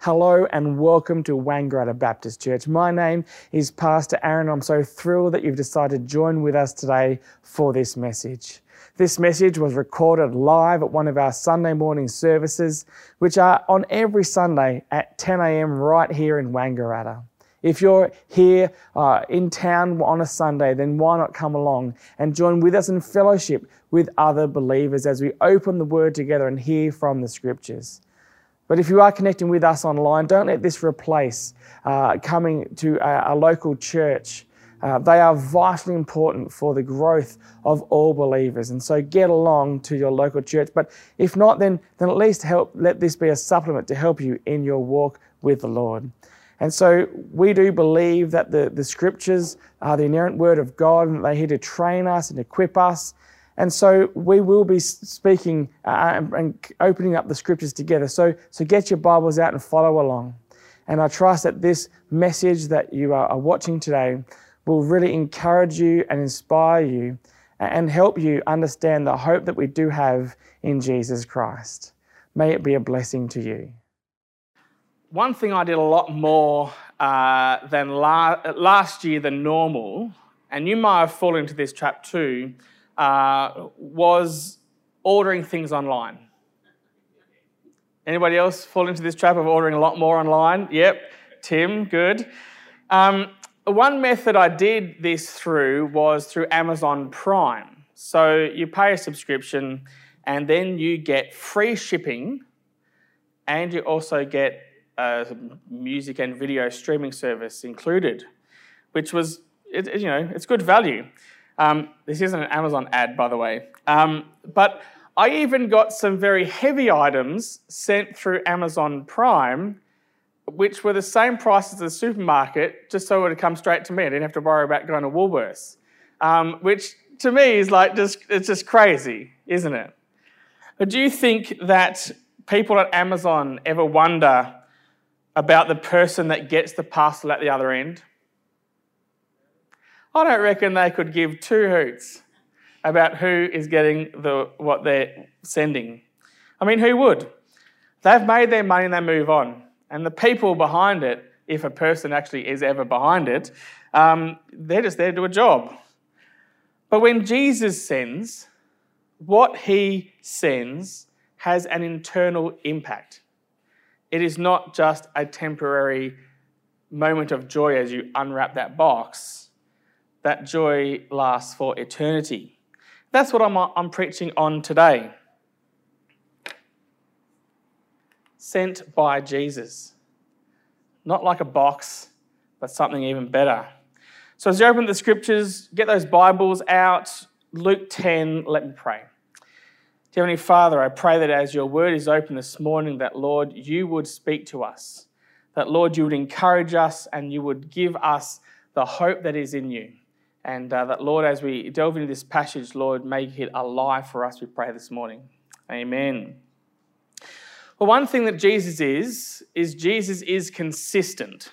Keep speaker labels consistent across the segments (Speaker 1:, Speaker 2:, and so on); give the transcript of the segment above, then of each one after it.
Speaker 1: Hello and welcome to Wangaratta Baptist Church. My name is Pastor Aaron. I'm so thrilled that you've decided to join with us today for this message. This message was recorded live at one of our Sunday morning services, which are on every Sunday at 10 a.m. right here in Wangaratta. If you're here uh, in town on a Sunday, then why not come along and join with us in fellowship with other believers as we open the Word together and hear from the Scriptures. But if you are connecting with us online, don't let this replace uh, coming to a, a local church. Uh, they are vitally important for the growth of all believers. And so get along to your local church. But if not, then, then at least help, let this be a supplement to help you in your walk with the Lord. And so we do believe that the, the scriptures are the inerrant word of God and they're here to train us and equip us and so we will be speaking uh, and opening up the scriptures together. So, so get your Bibles out and follow along. And I trust that this message that you are watching today will really encourage you and inspire you and help you understand the hope that we do have in Jesus Christ. May it be a blessing to you. One thing I did a lot more uh, than la- last year than normal, and you might have fallen into this trap too uh, was ordering things online. Anybody else fall into this trap of ordering a lot more online? Yep, Tim, good. Um, one method I did this through was through Amazon Prime. So you pay a subscription and then you get free shipping and you also get a music and video streaming service included, which was, it, you know, it's good value. Um, this isn't an Amazon ad, by the way. Um, but I even got some very heavy items sent through Amazon Prime, which were the same price as the supermarket, just so it would come straight to me. I didn't have to worry about going to Woolworths, um, which to me is like just, it's just crazy, isn't it? But do you think that people at Amazon ever wonder about the person that gets the parcel at the other end? I don't reckon they could give two hoots about who is getting the, what they're sending. I mean, who would? They've made their money and they move on. And the people behind it, if a person actually is ever behind it, um, they're just there to do a job. But when Jesus sends, what he sends has an internal impact. It is not just a temporary moment of joy as you unwrap that box that joy lasts for eternity. That's what I'm, I'm preaching on today. Sent by Jesus. Not like a box, but something even better. So as you open the scriptures, get those Bibles out. Luke 10, let me pray. Dear Heavenly Father, I pray that as your word is open this morning, that Lord, you would speak to us. That Lord, you would encourage us and you would give us the hope that is in you. And uh, that, Lord, as we delve into this passage, Lord, make it alive for us, we pray this morning. Amen. Well, one thing that Jesus is, is Jesus is consistent.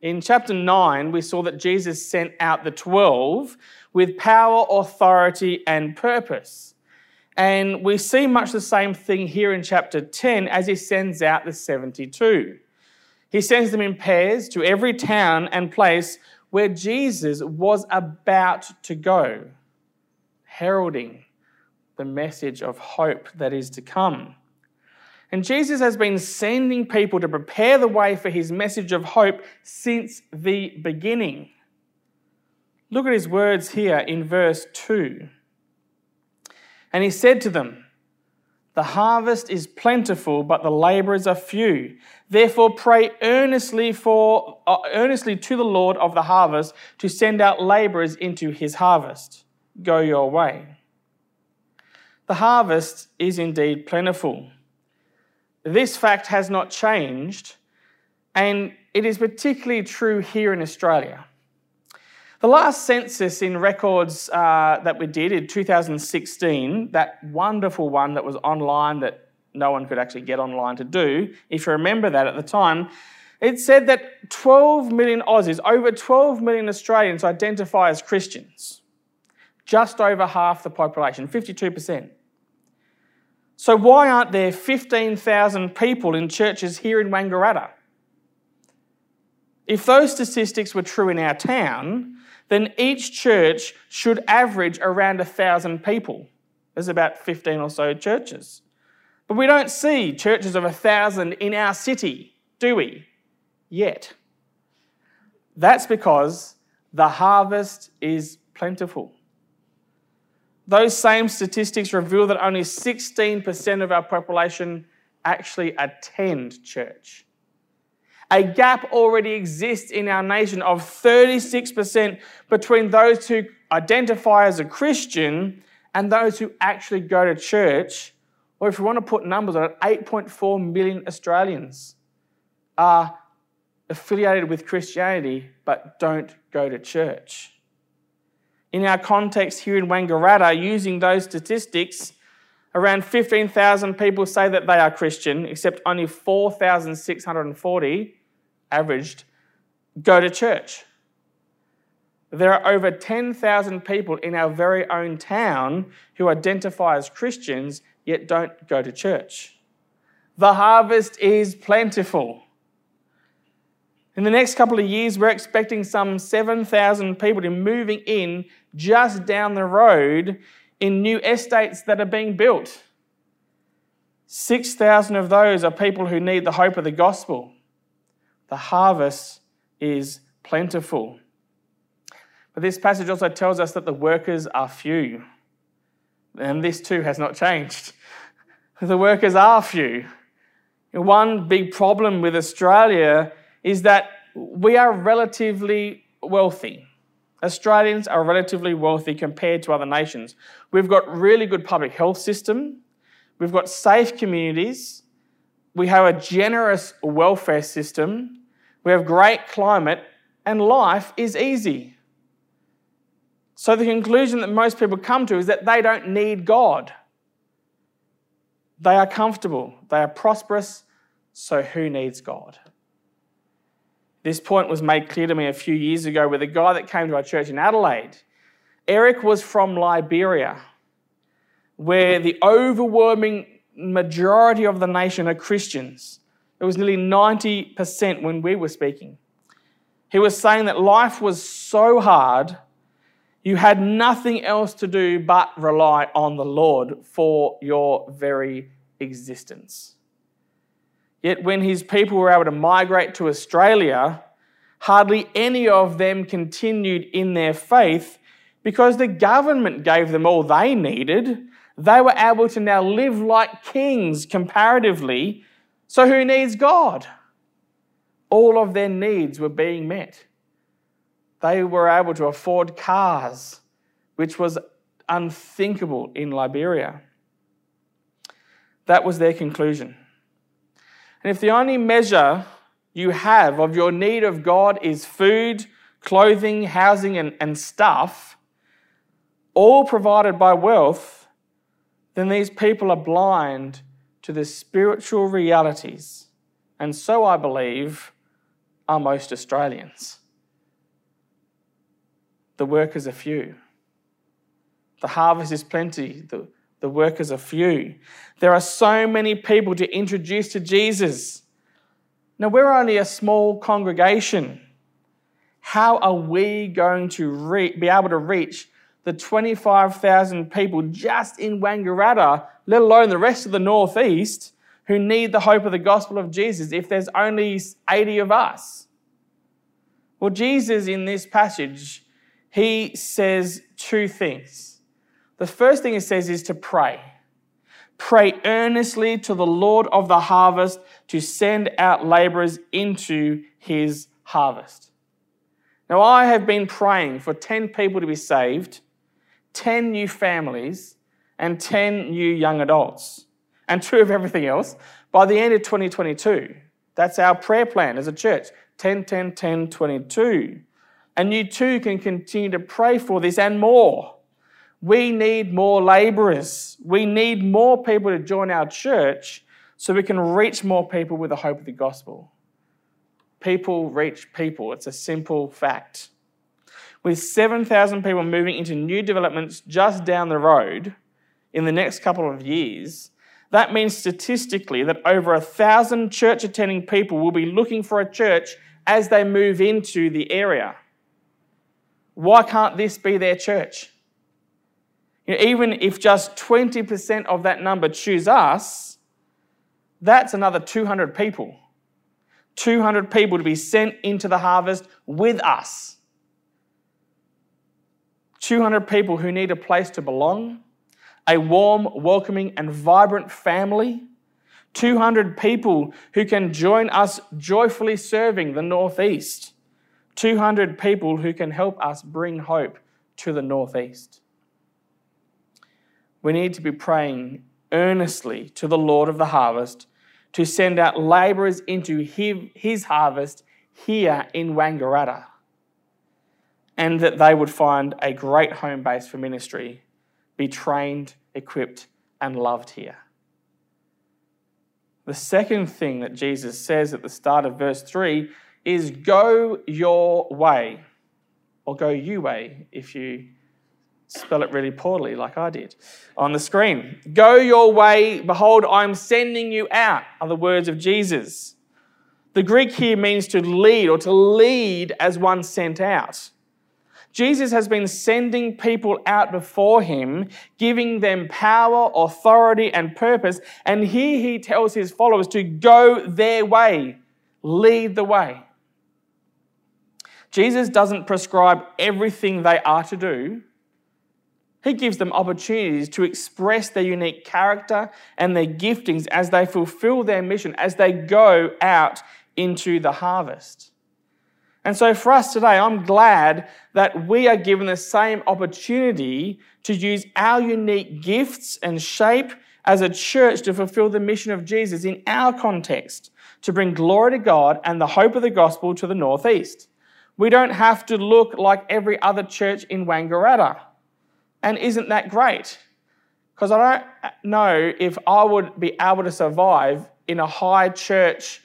Speaker 1: In chapter 9, we saw that Jesus sent out the 12 with power, authority, and purpose. And we see much the same thing here in chapter 10 as he sends out the 72. He sends them in pairs to every town and place where Jesus was about to go, heralding the message of hope that is to come. And Jesus has been sending people to prepare the way for his message of hope since the beginning. Look at his words here in verse 2. And he said to them, the harvest is plentiful, but the laborers are few. Therefore, pray earnestly for uh, earnestly to the Lord of the harvest to send out laborers into his harvest. Go your way. The harvest is indeed plentiful. This fact has not changed, and it is particularly true here in Australia. The last census in records uh, that we did in 2016, that wonderful one that was online that no one could actually get online to do, if you remember that at the time, it said that 12 million Aussies, over 12 million Australians identify as Christians. Just over half the population, 52%. So, why aren't there 15,000 people in churches here in Wangaratta If those statistics were true in our town, then each church should average around a thousand people. There's about 15 or so churches. But we don't see churches of a thousand in our city, do we? Yet. That's because the harvest is plentiful. Those same statistics reveal that only 16% of our population actually attend church. A gap already exists in our nation of 36% between those who identify as a Christian and those who actually go to church. Or if you want to put numbers on it, 8.4 million Australians are affiliated with Christianity but don't go to church. In our context here in Wangaratta, using those statistics, around 15,000 people say that they are Christian, except only 4,640 averaged go to church. There are over 10,000 people in our very own town who identify as Christians yet don't go to church. The harvest is plentiful. In the next couple of years, we're expecting some 7,000 people to be moving in just down the road in new estates that are being built. 6,000 of those are people who need the hope of the gospel. The harvest is plentiful. But this passage also tells us that the workers are few. And this too has not changed. The workers are few. One big problem with Australia is that we are relatively wealthy. Australians are relatively wealthy compared to other nations. We've got really good public health system. We've got safe communities. We have a generous welfare system. We have great climate and life is easy. So the conclusion that most people come to is that they don't need God. They are comfortable, they are prosperous, so who needs God? This point was made clear to me a few years ago with a guy that came to our church in Adelaide. Eric was from Liberia, where the overwhelming majority of the nation are Christians. It was nearly 90% when we were speaking. He was saying that life was so hard, you had nothing else to do but rely on the Lord for your very existence. Yet when his people were able to migrate to Australia, hardly any of them continued in their faith because the government gave them all they needed. They were able to now live like kings comparatively. So who needs God? All of their needs were being met. They were able to afford cars, which was unthinkable in Liberia. That was their conclusion. And if the only measure you have of your need of God is food, clothing, housing, and, and stuff, all provided by wealth, then these people are blind to the spiritual realities. And so I believe are most Australians. The workers are few. The harvest is plenty. The, the workers are few. There are so many people to introduce to Jesus. Now, we're only a small congregation. How are we going to re- be able to reach the 25,000 people just in Wangaratta, let alone the rest of the Northeast, who need the hope of the gospel of Jesus if there's only 80 of us? Well, Jesus in this passage, he says two things. The first thing it says is to pray. Pray earnestly to the Lord of the harvest to send out laborers into his harvest. Now, I have been praying for 10 people to be saved, 10 new families, and 10 new young adults, and two of everything else by the end of 2022. That's our prayer plan as a church 10, 10, 10, 22. And you too can continue to pray for this and more. We need more laborers. We need more people to join our church so we can reach more people with the hope of the gospel. People reach people. It's a simple fact. With 7,000 people moving into new developments just down the road in the next couple of years, that means statistically that over a thousand church attending people will be looking for a church as they move into the area. Why can't this be their church? You know, even if just 20% of that number choose us, that's another 200 people. 200 people to be sent into the harvest with us. 200 people who need a place to belong, a warm, welcoming, and vibrant family. 200 people who can join us joyfully serving the Northeast. 200 people who can help us bring hope to the Northeast. We need to be praying earnestly to the Lord of the harvest to send out labourers into his harvest here in Wangaratta, and that they would find a great home base for ministry, be trained, equipped, and loved here. The second thing that Jesus says at the start of verse 3 is go your way, or go you way if you spell it really poorly, like I did on the screen. Go your way, behold, I'm sending you out, are the words of Jesus. The Greek here means to lead or to lead as one sent out. Jesus has been sending people out before him, giving them power, authority, and purpose. And here he tells his followers to go their way, lead the way. Jesus doesn't prescribe everything they are to do, he gives them opportunities to express their unique character and their giftings as they fulfill their mission, as they go out into the harvest. And so, for us today, I'm glad that we are given the same opportunity to use our unique gifts and shape as a church to fulfill the mission of Jesus in our context, to bring glory to God and the hope of the gospel to the Northeast. We don't have to look like every other church in Wangaratta. And isn't that great? Because I don't know if I would be able to survive in a high church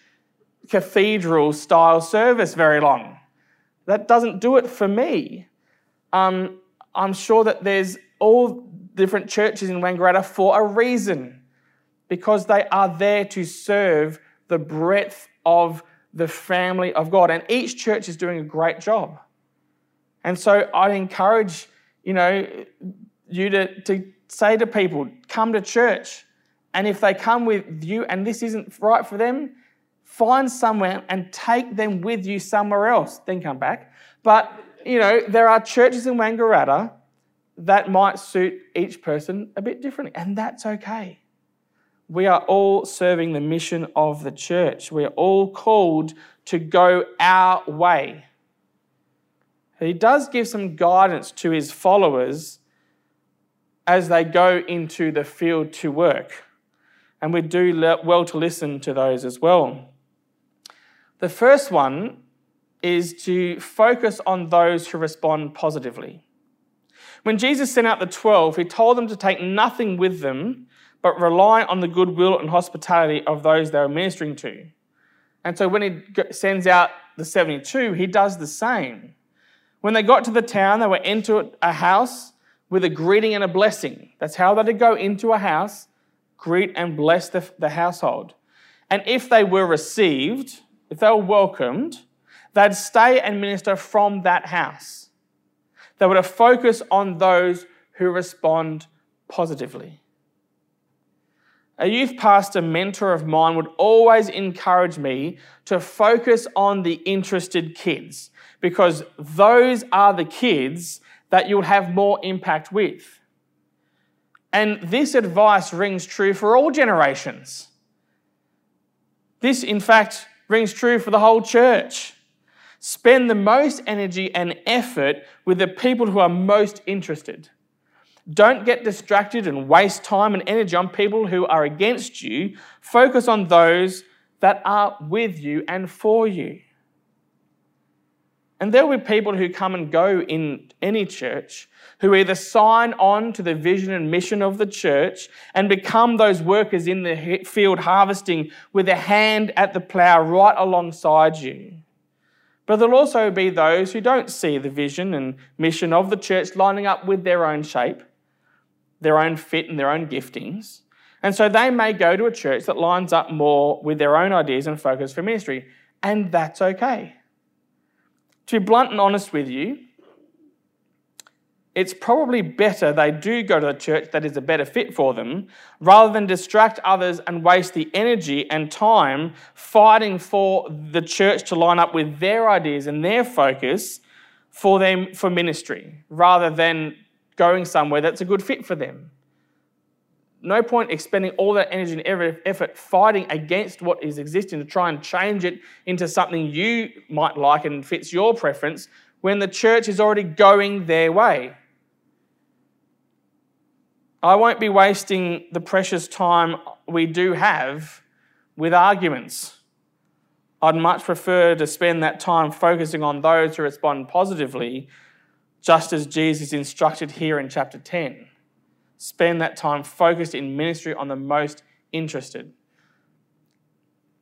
Speaker 1: cathedral style service very long. That doesn't do it for me. Um, I'm sure that there's all different churches in Wangaratta for a reason, because they are there to serve the breadth of the family of God. And each church is doing a great job. And so I'd encourage you know, you to, to say to people, come to church. And if they come with you and this isn't right for them, find somewhere and take them with you somewhere else, then come back. But, you know, there are churches in Wangaratta that might suit each person a bit differently, and that's okay. We are all serving the mission of the church. We are all called to go our way he does give some guidance to his followers as they go into the field to work. And we do well to listen to those as well. The first one is to focus on those who respond positively. When Jesus sent out the 12, he told them to take nothing with them, but rely on the goodwill and hospitality of those they were ministering to. And so when he sends out the 72, he does the same. When they got to the town, they were into a house with a greeting and a blessing. That's how they'd go into a house, greet and bless the, the household. And if they were received, if they were welcomed, they'd stay and minister from that house. They were to focus on those who respond positively. A youth pastor mentor of mine would always encourage me to focus on the interested kids because those are the kids that you'll have more impact with. And this advice rings true for all generations. This, in fact, rings true for the whole church. Spend the most energy and effort with the people who are most interested. Don't get distracted and waste time and energy on people who are against you. Focus on those that are with you and for you. And there will be people who come and go in any church who either sign on to the vision and mission of the church and become those workers in the field harvesting with a hand at the plough right alongside you. But there'll also be those who don't see the vision and mission of the church lining up with their own shape, their own fit, and their own giftings. And so they may go to a church that lines up more with their own ideas and focus for ministry. And that's okay. To be blunt and honest with you, it's probably better they do go to the church that is a better fit for them rather than distract others and waste the energy and time fighting for the church to line up with their ideas and their focus for them for ministry rather than going somewhere that's a good fit for them. No point expending all that energy and effort fighting against what is existing to try and change it into something you might like and fits your preference when the church is already going their way. I won't be wasting the precious time we do have with arguments. I'd much prefer to spend that time focusing on those who respond positively, just as Jesus instructed here in chapter 10. Spend that time focused in ministry on the most interested.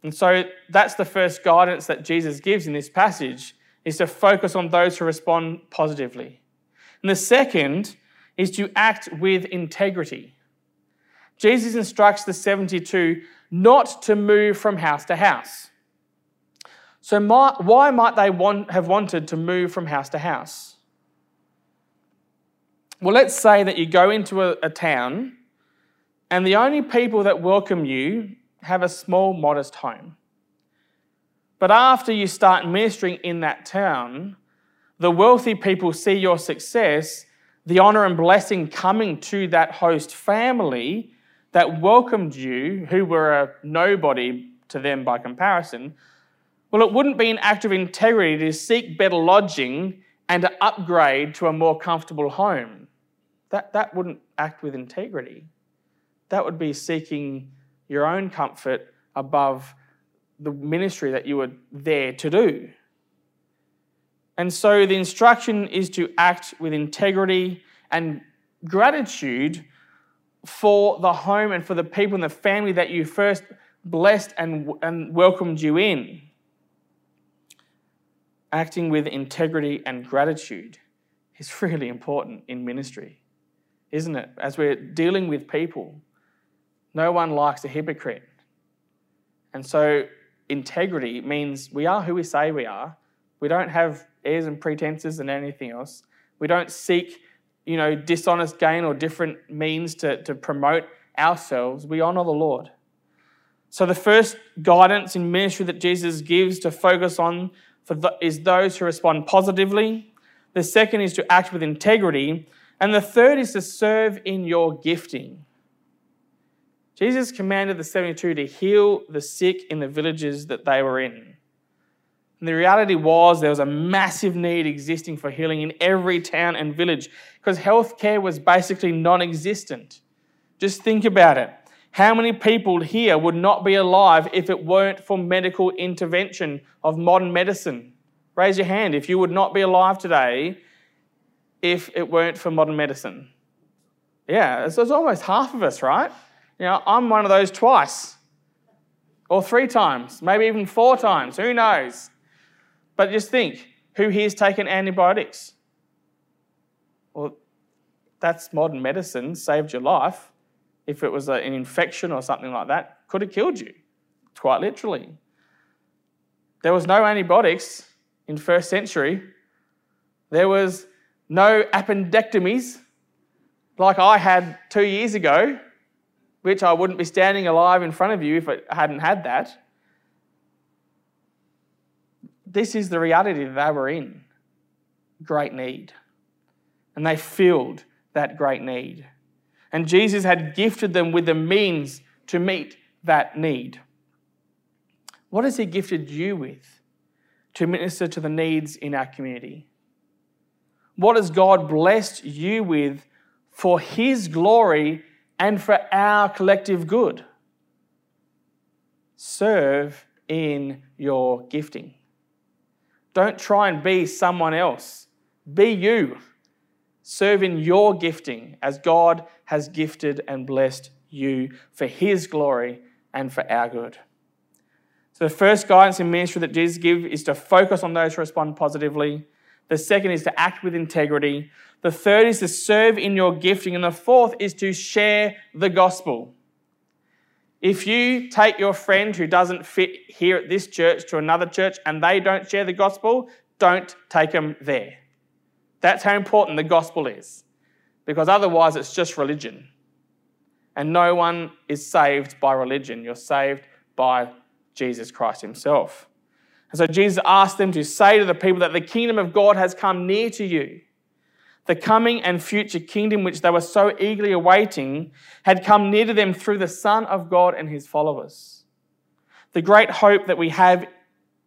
Speaker 1: And so that's the first guidance that Jesus gives in this passage is to focus on those who respond positively. And the second is to act with integrity. Jesus instructs the 72 not to move from house to house. So, my, why might they want, have wanted to move from house to house? Well, let's say that you go into a, a town and the only people that welcome you have a small, modest home. But after you start ministering in that town, the wealthy people see your success the honor and blessing coming to that host family that welcomed you, who were a nobody to them by comparison, well, it wouldn't be an act of integrity to seek better lodging and to upgrade to a more comfortable home. That, that wouldn't act with integrity. That would be seeking your own comfort above the ministry that you were there to do. And so the instruction is to act with integrity and gratitude for the home and for the people and the family that you first blessed and, and welcomed you in. Acting with integrity and gratitude is really important in ministry, isn't it? As we're dealing with people, no one likes a hypocrite. And so, integrity means we are who we say we are. We don't have airs and pretenses and anything else. We don't seek, you know, dishonest gain or different means to, to promote ourselves. We honor the Lord. So the first guidance in ministry that Jesus gives to focus on for the, is those who respond positively. The second is to act with integrity. And the third is to serve in your gifting. Jesus commanded the 72 to heal the sick in the villages that they were in. And the reality was there was a massive need existing for healing in every town and village because healthcare was basically non existent. Just think about it. How many people here would not be alive if it weren't for medical intervention of modern medicine? Raise your hand if you would not be alive today if it weren't for modern medicine. Yeah, so it's almost half of us, right? You know, I'm one of those twice or three times, maybe even four times, who knows? But just think who here's taken antibiotics? Well, that's modern medicine, saved your life. If it was an infection or something like that, could have killed you, quite literally. There was no antibiotics in first century. There was no appendectomies like I had two years ago, which I wouldn't be standing alive in front of you if I hadn't had that this is the reality that they were in great need. And they filled that great need. And Jesus had gifted them with the means to meet that need. What has He gifted you with to minister to the needs in our community? What has God blessed you with for His glory and for our collective good? Serve in your gifting. Don't try and be someone else. Be you. Serve in your gifting as God has gifted and blessed you for His glory and for our good. So, the first guidance in ministry that Jesus gives is to focus on those who respond positively. The second is to act with integrity. The third is to serve in your gifting. And the fourth is to share the gospel. If you take your friend who doesn't fit here at this church to another church and they don't share the gospel, don't take them there. That's how important the gospel is, because otherwise it's just religion. And no one is saved by religion. You're saved by Jesus Christ Himself. And so Jesus asked them to say to the people that the kingdom of God has come near to you. The coming and future kingdom, which they were so eagerly awaiting, had come near to them through the Son of God and His followers. The great hope that we have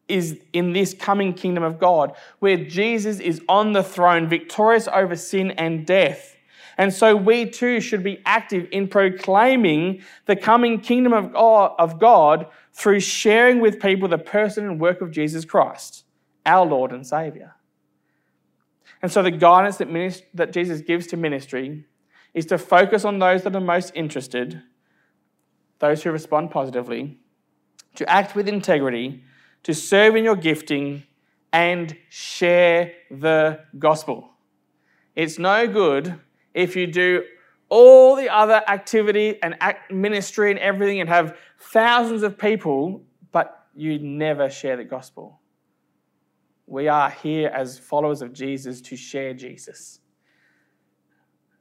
Speaker 1: is in this coming kingdom of God, where Jesus is on the throne, victorious over sin and death. And so we too should be active in proclaiming the coming kingdom of God, of God through sharing with people the person and work of Jesus Christ, our Lord and Savior. And so the guidance that, minist- that Jesus gives to ministry is to focus on those that are most interested, those who respond positively, to act with integrity, to serve in your gifting, and share the gospel. It's no good if you do all the other activity and ministry and everything and have thousands of people, but you never share the gospel. We are here as followers of Jesus to share Jesus.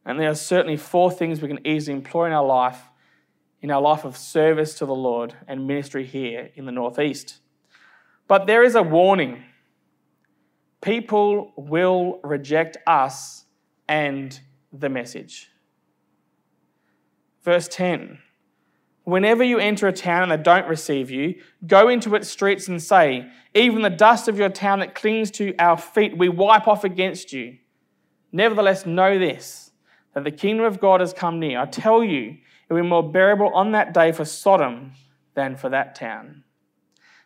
Speaker 1: And there are certainly four things we can easily employ in our life, in our life of service to the Lord and ministry here in the Northeast. But there is a warning people will reject us and the message. Verse 10 Whenever you enter a town and they don't receive you, go into its streets and say, Even the dust of your town that clings to our feet, we wipe off against you. Nevertheless, know this, that the kingdom of God has come near. I tell you, it will be more bearable on that day for Sodom than for that town.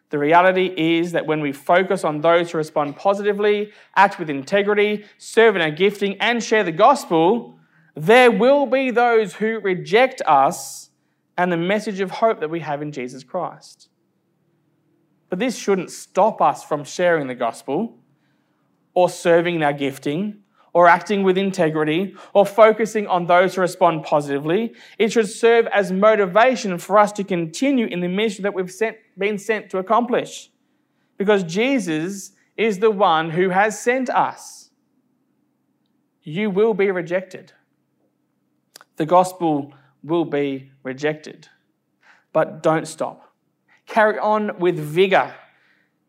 Speaker 1: The reality is that when we focus on those who respond positively, act with integrity, serve in our gifting, and share the gospel, there will be those who reject us and the message of hope that we have in Jesus Christ. But this shouldn't stop us from sharing the gospel or serving in our gifting or acting with integrity or focusing on those who respond positively. It should serve as motivation for us to continue in the mission that we've sent, been sent to accomplish. Because Jesus is the one who has sent us. You will be rejected. The gospel will be rejected. But don't stop. Carry on with vigor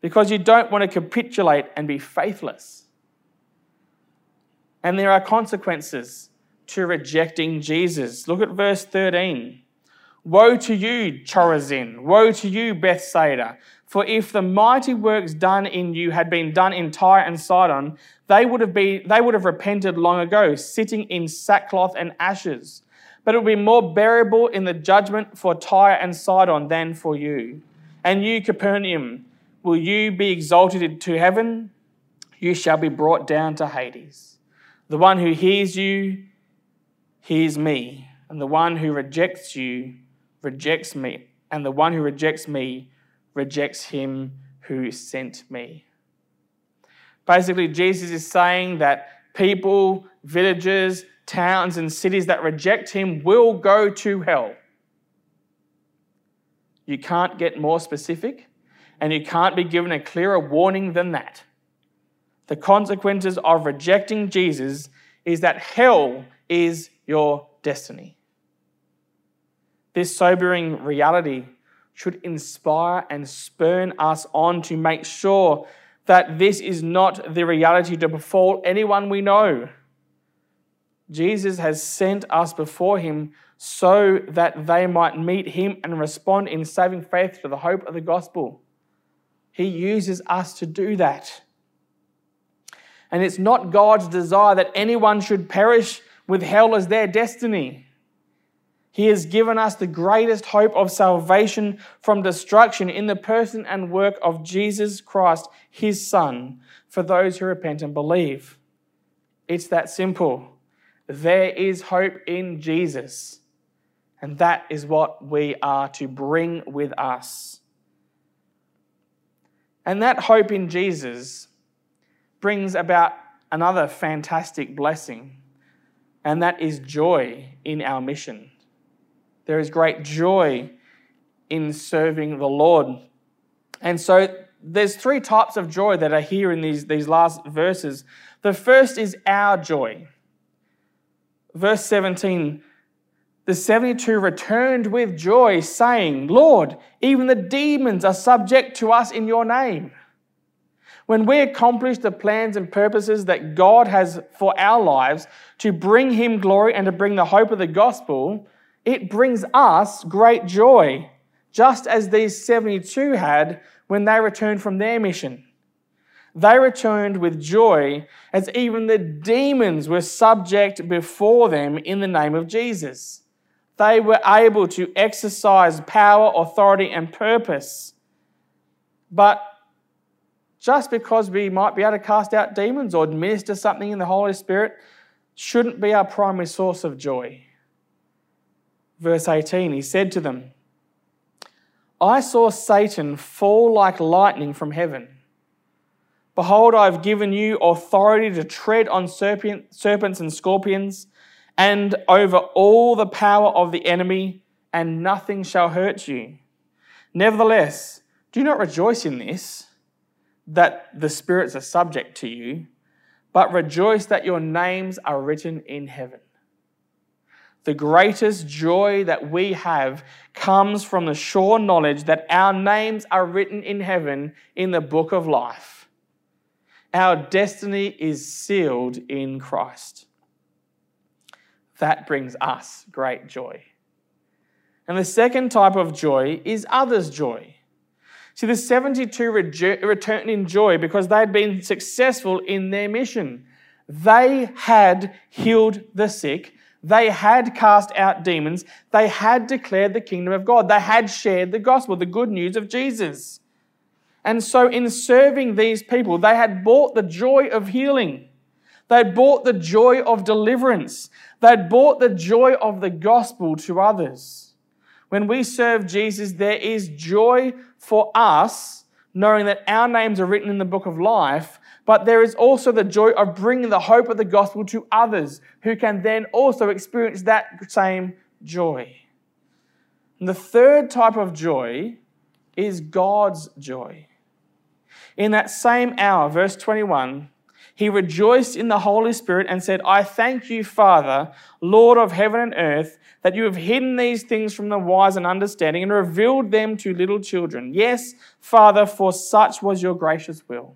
Speaker 1: because you don't want to capitulate and be faithless. And there are consequences to rejecting Jesus. Look at verse 13. Woe to you, Chorazin! Woe to you, Bethsaida! For if the mighty works done in you had been done in Tyre and Sidon, they would have, been, they would have repented long ago, sitting in sackcloth and ashes but it will be more bearable in the judgment for Tyre and Sidon than for you. And you, Capernaum, will you be exalted to heaven? You shall be brought down to Hades. The one who hears you hears me, and the one who rejects you rejects me, and the one who rejects me rejects him who sent me. Basically, Jesus is saying that people, villages, towns and cities that reject him will go to hell. You can't get more specific, and you can't be given a clearer warning than that. The consequences of rejecting Jesus is that hell is your destiny. This sobering reality should inspire and spurn us on to make sure that this is not the reality to befall anyone we know. Jesus has sent us before him so that they might meet him and respond in saving faith to the hope of the gospel. He uses us to do that. And it's not God's desire that anyone should perish with hell as their destiny. He has given us the greatest hope of salvation from destruction in the person and work of Jesus Christ, his Son, for those who repent and believe. It's that simple. There is hope in Jesus. And that is what we are to bring with us. And that hope in Jesus brings about another fantastic blessing, and that is joy in our mission. There is great joy in serving the Lord. And so there's three types of joy that are here in these, these last verses. The first is our joy. Verse 17 the 72 returned with joy, saying, Lord, even the demons are subject to us in your name. When we accomplish the plans and purposes that God has for our lives to bring Him glory and to bring the hope of the gospel, it brings us great joy, just as these 72 had when they returned from their mission. They returned with joy as even the demons were subject before them in the name of Jesus they were able to exercise power, authority, and purpose. But just because we might be able to cast out demons or administer something in the Holy Spirit shouldn't be our primary source of joy. Verse 18, he said to them, I saw Satan fall like lightning from heaven. Behold, I have given you authority to tread on serpents and scorpions and over all the power of the enemy, and nothing shall hurt you. Nevertheless, do not rejoice in this, that the spirits are subject to you, but rejoice that your names are written in heaven. The greatest joy that we have comes from the sure knowledge that our names are written in heaven in the book of life. Our destiny is sealed in Christ that brings us great joy. And the second type of joy is others' joy. See, the 72 returned in joy because they had been successful in their mission. They had healed the sick, they had cast out demons, they had declared the kingdom of God, they had shared the gospel, the good news of Jesus. And so, in serving these people, they had bought the joy of healing. They had bought the joy of deliverance. They had bought the joy of the gospel to others. When we serve Jesus, there is joy for us knowing that our names are written in the book of life, but there is also the joy of bringing the hope of the gospel to others who can then also experience that same joy. And the third type of joy is God's joy. In that same hour, verse 21, he rejoiced in the Holy Spirit and said, I thank you, Father, Lord of heaven and earth, that you have hidden these things from the wise and understanding and revealed them to little children. Yes, Father, for such was your gracious will.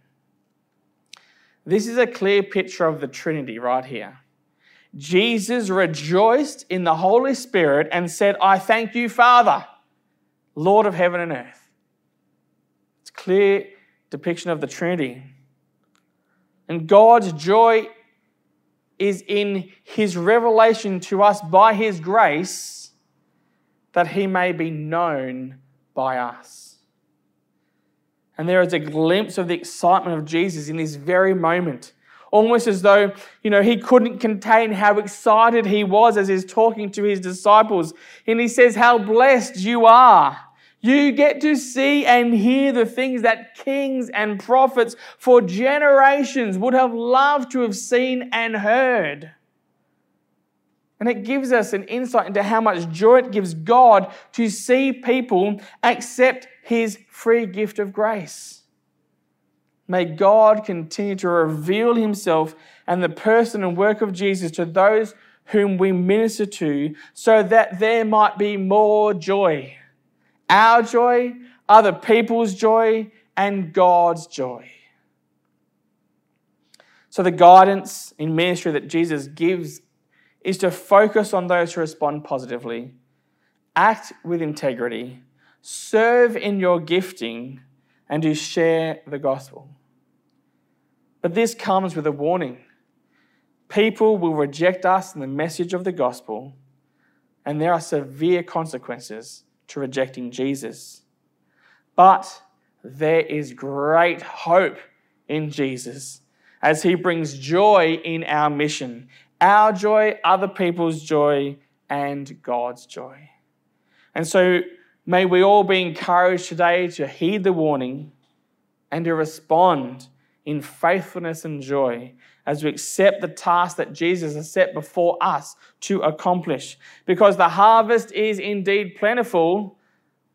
Speaker 1: This is a clear picture of the Trinity right here. Jesus rejoiced in the Holy Spirit and said, I thank you, Father, Lord of heaven and earth. It's a clear depiction of the Trinity. And God's joy is in his revelation to us by his grace that he may be known by us. And there is a glimpse of the excitement of Jesus in this very moment. Almost as though, you know, he couldn't contain how excited he was as he's talking to his disciples. And he says, How blessed you are you get to see and hear the things that kings and prophets for generations would have loved to have seen and heard. And it gives us an insight into how much joy it gives God to see people accept His free gift of grace. May God continue to reveal Himself and the person and work of Jesus to those whom we minister to so that there might be more joy our joy, other people's joy, and God's joy. So, the guidance in ministry that Jesus gives is to focus on those who respond positively, act with integrity, serve in your gifting, and to share the gospel. But this comes with a warning. People will reject us and the message of the gospel, and there are severe consequences to rejecting Jesus. But there is great hope in Jesus as he brings joy in our mission our joy, other people's joy, and God's joy. And so may we all be encouraged today to heed the warning and to respond in faithfulness and joy as we accept the task that Jesus has set before us to accomplish. Because the harvest is indeed plentiful,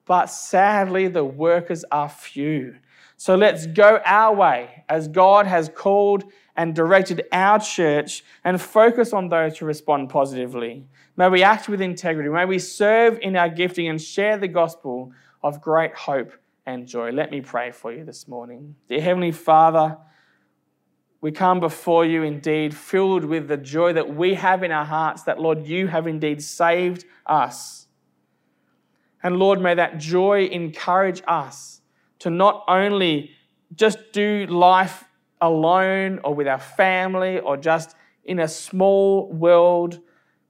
Speaker 1: but sadly the workers are few. So let's go our way as God has called and directed our church and focus on those who respond positively. May we act with integrity. May we serve in our gifting and share the gospel of great hope and joy. Let me pray for you this morning. Dear Heavenly Father, we come before you indeed filled with the joy that we have in our hearts that, Lord, you have indeed saved us. And Lord, may that joy encourage us to not only just do life alone or with our family or just in a small world.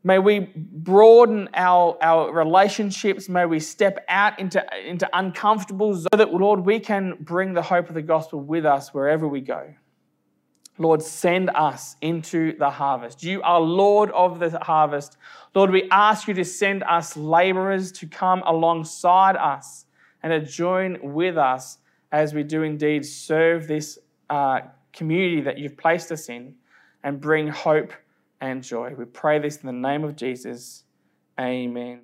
Speaker 1: May we broaden our, our relationships. May we step out into, into uncomfortable so that, Lord, we can bring the hope of the gospel with us wherever we go. Lord, send us into the harvest. You are Lord of the harvest. Lord, we ask you to send us laborers to come alongside us and to join with us as we do indeed serve this uh, community that you've placed us in and bring hope and joy. We pray this in the name of Jesus. Amen.